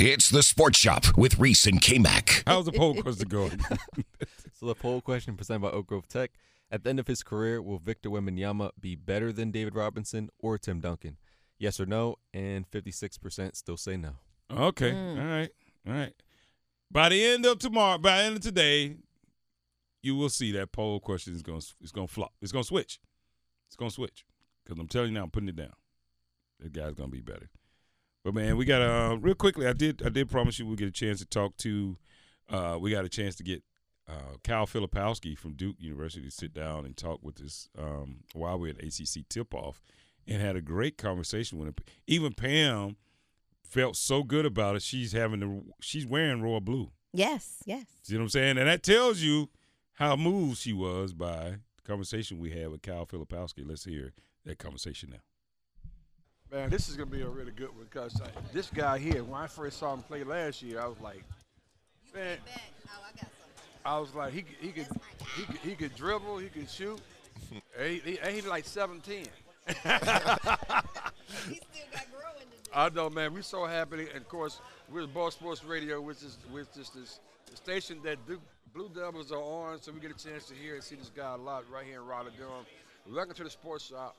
It's the Sports Shop with Reese and K-Mac. How's the poll question going? So the poll question presented by Oak Grove Tech: At the end of his career, will Victor Wembanyama be better than David Robinson or Tim Duncan? Yes or no? And 56% still say no. okay. Hmm. All right. All right. By the end of tomorrow, by the end of today, you will see that poll question is going to it's going to flop. It's going to switch. It's going to switch. Cuz I'm telling you now, I'm putting it down. That guy's going to be better. But man, we got uh real quickly. I did I did promise you we'll get a chance to talk to. Uh, we got a chance to get uh, Cal Filipowski from Duke University to sit down and talk with us um, while we're at ACC tip off, and had a great conversation with him. Even Pam felt so good about it. She's having the she's wearing royal blue. Yes, yes. You know what I'm saying? And that tells you how moved she was by the conversation we had with Cal Filipowski. Let's hear that conversation now. Man, this is gonna be a really good one because uh, this guy here, when I first saw him play last year, I was like, man, I was like, he could- he could he could, he could dribble, he could shoot, and he, he, and he's like 17. I know, man. We're so happy, and of course, we're Ball Sports Radio, which is which is this the station that Duke Blue Devils are on, so we get a chance to hear and see this guy a lot right here in Raleigh, Durham. Welcome to the Sports Shop.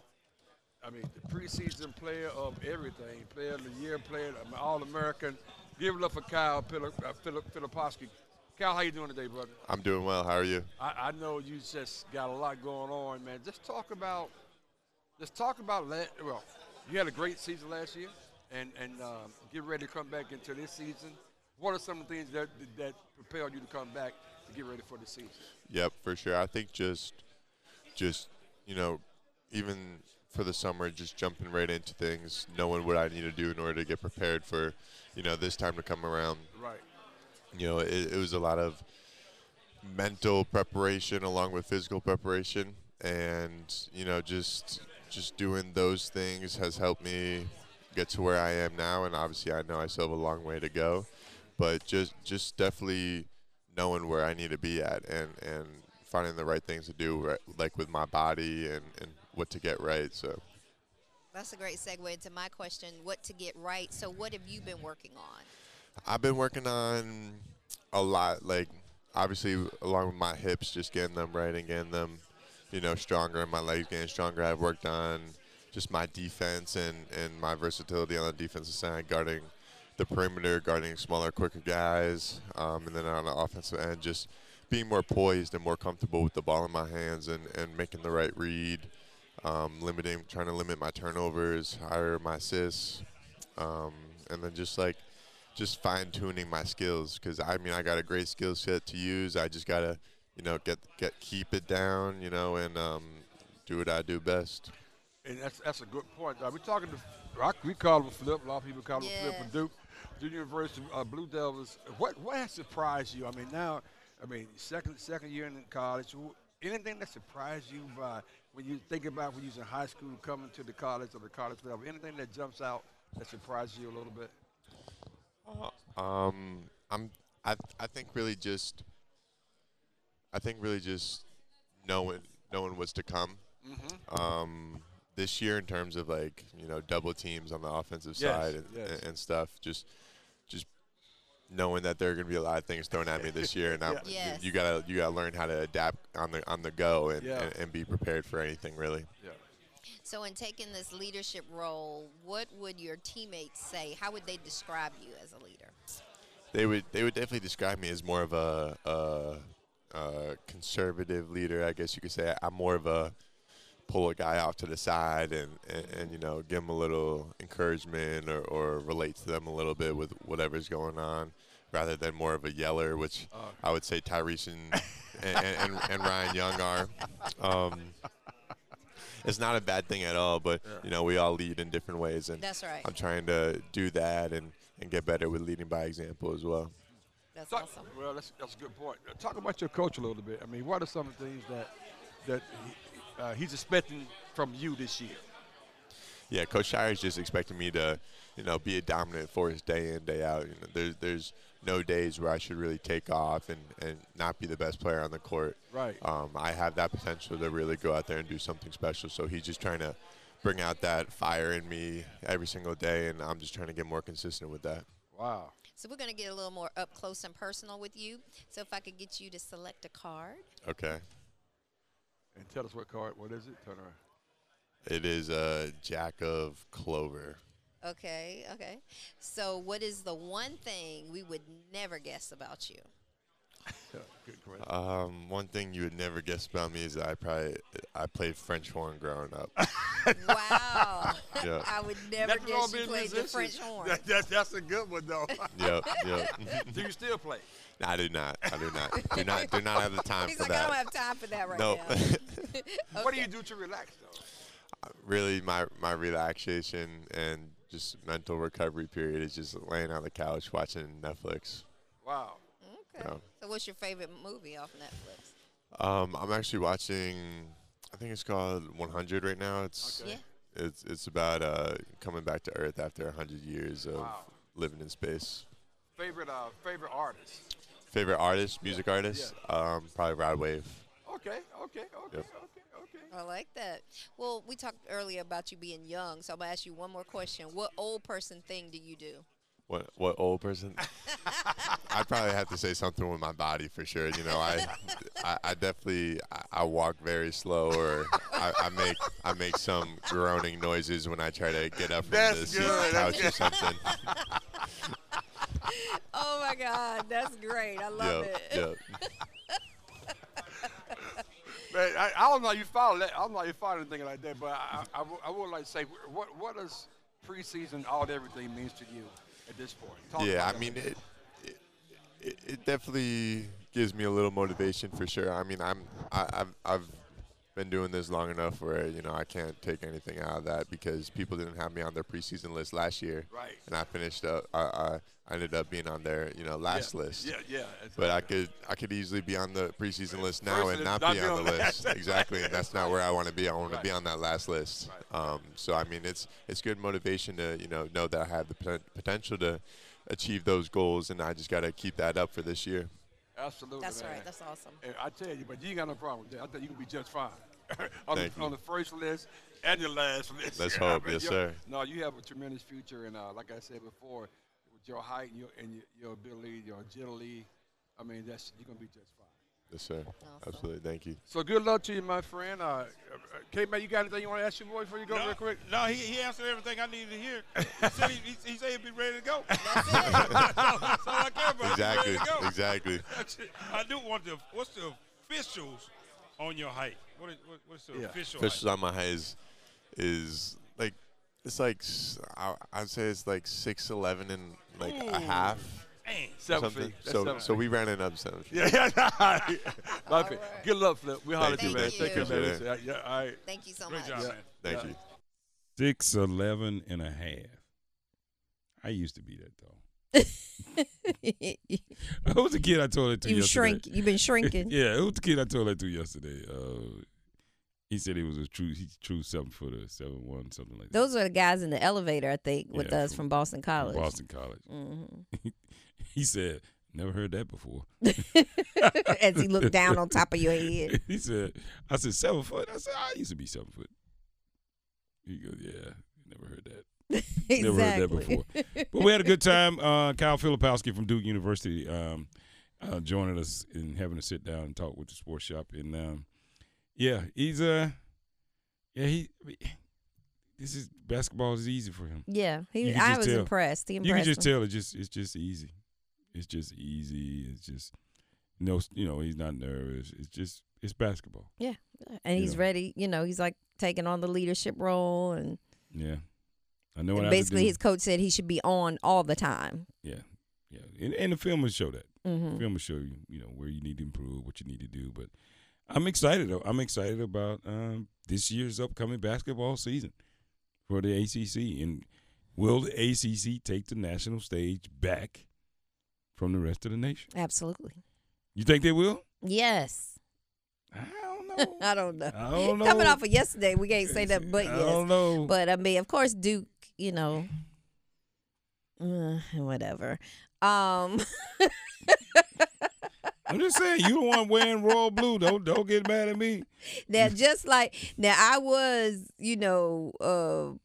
I mean, the preseason player of everything, player of the year, player, I mean, All-American. Give it up for Kyle Philip, uh, Philip Filipowski. Kyle, how you doing today, brother? I'm doing well. How are you? I, I know you just got a lot going on, man. Just talk about, just talk about. La- well, you had a great season last year, and and um, get ready to come back into this season. What are some of the things that that propelled you to come back to get ready for the season? Yep, for sure. I think just, just you know, even for the summer, just jumping right into things, knowing what I need to do in order to get prepared for, you know, this time to come around. Right. You know, it, it was a lot of mental preparation along with physical preparation, and you know, just just doing those things has helped me get to where I am now. And obviously, I know I still have a long way to go, but just just definitely knowing where I need to be at and and finding the right things to do, right, like with my body and and what to get right. So. That's a great segue into my question what to get right. So, what have you been working on? I've been working on a lot, like obviously along with my hips, just getting them right and getting them, you know, stronger, and my legs getting stronger. I've worked on just my defense and, and my versatility on the defensive side, guarding the perimeter, guarding smaller, quicker guys, um, and then on the offensive end, just being more poised and more comfortable with the ball in my hands and, and making the right read, um, limiting, trying to limit my turnovers, higher my assists, um, and then just like just fine tuning my skills because I mean I got a great skill set to use. I just gotta you know get get keep it down, you know, and um, do what I do best. And that's that's a good point. Uh, we're talking to Rock. We call him Flip. A lot of people call him Flip Yeah. from Duke, Duke University uh, Blue Devils. What what has surprised you? I mean, now, I mean, second second year in college. Anything that surprised you by when you think about when you was in high school coming to the college or the college level? Anything that jumps out that surprises you a little bit? Um, I'm I I think really just I think really just knowing knowing what's to come. Um, this year in terms of like you know double teams on the offensive Yes, side and, yes. and stuff, just just knowing that there are going to be a lot of things thrown at me this year, and I'm, Yeah. Yes. you gotta you gotta learn how to adapt on the on the go and, Yeah. and, and be prepared for anything really. Yeah. So, in taking this leadership role, what would your teammates say? How would they describe you as a leader? They would they would definitely describe me as more of a, a, a conservative leader, I guess you could say. I'm more of a pull a guy off to the side and, and, and you know give him a little encouragement or, or relate to them a little bit with whatever's going on, rather than more of a yeller, which I would say Tyrese and and, and, and Ryan Young are. Um, it's not a bad thing at all, but you know we all lead in different ways, and That's right. I'm trying to do that and, and get better with leading by example as well. That's Talk- awesome. Well, that's, that's a good point. Uh, Talk about your coach a little bit. I mean, what are some of the things that that he, uh, he's expecting from you this year? Yeah, Coach Scheyer is just expecting me to, you know, be a dominant force day in, day out. You know, there's there's no days where I should really take off and, and not be the best player on the court. Right. Um, I have that potential to really go out there and do something special. So he's just trying to bring out that fire in me every single day, and I'm just trying to get more consistent with that. Wow. So we're going to get a little more up close and personal with you. So if I could get you to select a card. Okay. And tell us what card. What is it? Turn around. It is a Jack of Clover. Okay, okay. So what is the one thing we would never guess about you? Good question. Um, one thing you would never guess about me is that I probably I played French horn growing up. Wow. Yeah. I would never Nothing guess you being a played the. French horn. That, that's that's a good one though. yep, yep. do you still play? I do not. I do not. Do not. Do not have the time He's for like, that. I don't have time for that right no. now. What do you do to relax though? really, my my relaxation and just mental recovery period is just laying on the couch watching Netflix. Wow. Okay. Yeah. So what's your favorite movie off Netflix? Um, I'm actually watching. I think it's called 100 right now. It's Okay. Yeah. it's it's about uh, coming back to Earth after 100 years of Wow. living in space. Favorite uh favorite artist. Favorite artist, music artist, um, probably Rod Wave. Okay. Okay. Okay. Yep. Okay. Okay. I like that. Well, we talked earlier about you being young, so I'm gonna ask you one more question. What old person thing do you do? What what old person? I'd probably have to say something with my body for sure. You know, I I, I definitely I, I walk very slow, or I, I make I make some groaning noises when I try to get up from That's the good, of that's couch or something. Oh my God, that's great. I love Yep, it. yep. Man, I, I don't know you follow that. I don't know you follow anything like that, but I, I, I would- like to say, what what does preseason all and everything means to you at this point? Talk Yeah, I mean it, it. It it definitely gives me a little motivation for sure. I mean, I'm I, I've I've been doing this long enough where you know I can't take anything out of that because people didn't have me on their preseason list last year, Right. and I finished up. I, I ended up being on their you know last yeah, list. Yeah, yeah. But I could I could easily be on the preseason list now and not not be be on the list. exactly, and that's not where I want to be. I want to be on that last list. Um, so I mean, it's it's good motivation to you know know that I have the poten- potential to achieve those goals, and I just got to keep that up for this year. Absolutely. That's man. right. That's awesome. And I tell you, but you ain't got no problem with that. I think you can be just fine on, Thank the, you. on the first list and your last list. Let's You hope. I mean? Yes, sir. No, you have a tremendous future, and uh, like I said before, with your height and your and your, your ability, your agility, I mean, that's you're gonna be just fine. Yes, sir. Absolutely. Thank you. So good luck to you, my friend. Uh, uh, K-Man, you got anything you want to ask your boy before you go no, real quick? No, he, he answered everything I needed to hear. He said, he, he, he said he'd be ready to go. That's it. Exactly. He's ready to go. Exactly. I do want the what's the officials on your height? What is what, what's the Yeah. official Fish height? on my height is is like it's like I'd say it's like six eleven and like a half. Seven something. feet. So seven so feet. we ran it up seven feet. Yeah, yeah. my friend. right. Good luck, Flip. We holler at Thank you, you. man. Thank you, Appreciate man. Yeah, all right. Thank you so Great much. job, Yeah. man. Thank Yeah. you. Six eleven and a half. I used to be that tall. Who was the kid I told it to you yesterday? shrink. You've been shrinking. yeah, who was the kid I told that to yesterday? Uh, he said he was a true, he's true seven footer, seven one, something like that. Those are the guys in the elevator, I think, with Yeah, us from- from, Boston From College. Boston College. Mm-hmm. He said, "Never heard that before." As he looked down on top of your head. he said, "I said seven foot." I said, "I used to be seven foot." He goes, "Yeah, never heard that." Exactly. Never heard that before. But we had a good time. Uh, Kyle Filipowski from Duke University um, uh, joining us and having to sit down and talk with the sports shop. And um, yeah, he's uh, yeah, he. This is basketball is easy for him. yeah, he, I was tell. impressed. He You can just me. tell it's just it's just easy. It's just easy. It's just no, you know, he's not nervous. It's just it's basketball. Yeah, and he's Yeah. ready. You know, he's like taking on the leadership role, and, Yeah, I know what and I have to basically do. his coach said he should be on all the time. Yeah, yeah, and, and the film will show that. hmm film will show you, you know, where you need to improve, what you need to do. But I'm excited. though. I'm excited about um, this year's upcoming basketball season for the ACC. And Will the ACC take the national stage back from the rest of the nation? Absolutely. You think they will? Yes. I don't know. I don't know. I don't know. Coming off of yesterday, we can't say that, but I yes. don't know. But I mean, of course, Duke. You know, uh, whatever. Um, I'm just saying, you the one wearing royal blue. Don't don't get mad at me. now just like now, I was, you know, uh,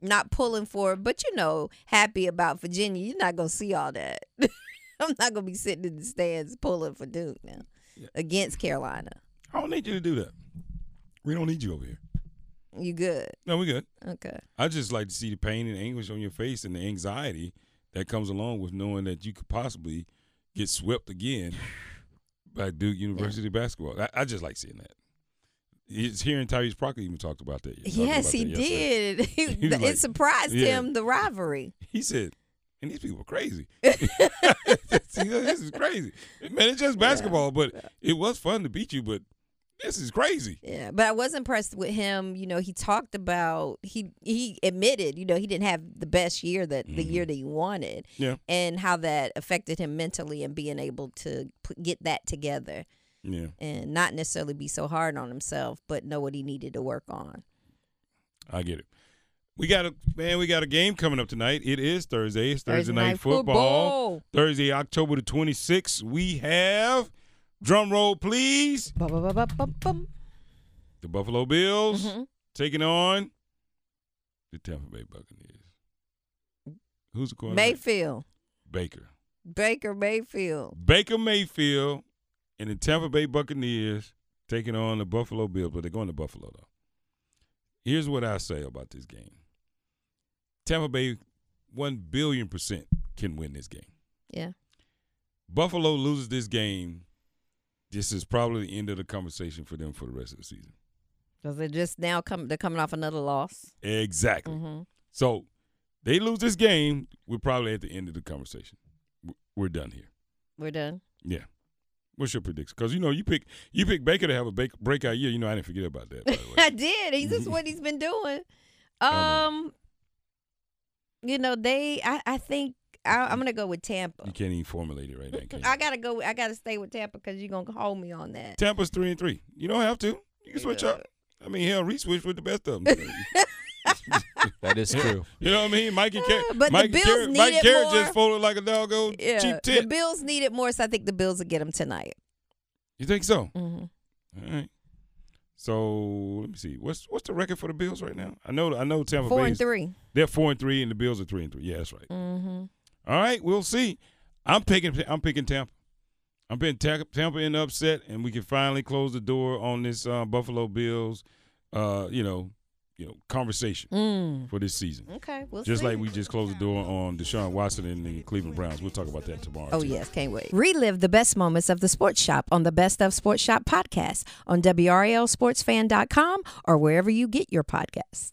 not pulling for it, but you know, happy about Virginia. You're not gonna see all that. I'm not gonna be sitting in the stands pulling for Duke now against Carolina. I don't need you to do that. We don't need you over here. You good? No, we good. Okay. I just like to see the pain and anguish on your face and the anxiety that comes along with knowing that you could possibly get swept again by Duke University basketball. I, I just like seeing that. It's hearing Tyrese Proctor even talked about that. Yes, about he that did. He was it like- surprised yeah. him the rivalry. He said, and these people are crazy. This is crazy. Man, it's just basketball, but it was fun to beat you, but this is crazy. Yeah, but I was impressed with him. You know, he talked about he he admitted, you know, he didn't have the best year that the year that he wanted, Mm-hmm. Yeah. and how that affected him mentally and being able to put, get that together Yeah. and not necessarily be so hard on himself, but know what he needed to work on. I get it. We got a man. We got a game coming up tonight. It is Thursday. It's Thursday, Thursday night, night football. football. Thursday, October the twenty sixth. We have drum roll, please. The Buffalo Bills Mhm. taking on the Tampa Bay Buccaneers. Who's the quarterback? Mayfield, Baker. Baker Mayfield. Baker Mayfield and the Tampa Bay Buccaneers taking on the Buffalo Bills, but they're going to Buffalo though. Here's what I say about this game. Tampa Bay, one billion percent can win this game. Yeah, Buffalo loses this game. This is probably the end of the conversation for them for the rest of the season. because they're just now come. They're coming off another loss. Exactly. hmm So they lose this game, we're probably at the end of the conversation. We're done here. We're done. Yeah. What's your prediction? Because you know you pick you pick Baker to have a break, breakout year. You know I didn't forget about that. By the way. I did. He's just what he's been doing. Um, you know they. I I think I, I'm gonna go with Tampa. you can't even formulate it right now. Can you? I gotta go. I gotta stay with Tampa because you're gonna hold me on that. Tampa's three and three. You don't have to. You can switch up. I mean, hell, Reese switched with the best of them. That is true. you know what I mean? Mikey Car- Uh, but the Mike Bills Carrot, need Mike it Carrot more. just folded like a doggone Yeah, cheap the. Bills need it more, so I think the Bills will get them tonight. you think so? hmm All right. So let me see. What's what's the record for the Bills right now? I know I know Tampa Four Bay's- and three. They're four and three, and the Bills are three and three. Yeah, that's right. Mm-hmm. All right, we'll see. I'm picking. I'm picking Tampa. I'm picking Ta- Tampa in the upset, and we can finally close the door on this uh, Buffalo Bills. Uh, you know, you know, conversation Mm. for this season. Okay, we'll see. Just see. like we just closed the door on Deshaun Watson and the Cleveland Browns. We'll talk about that tomorrow. Oh too. yes, can't wait. Relive the best moments of the Sports Shop on the Best of Sports Shop podcast on WRALSportsFan.com or wherever you get your podcasts.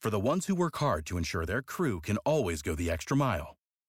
For the ones who work hard to ensure their crew can always go the extra mile,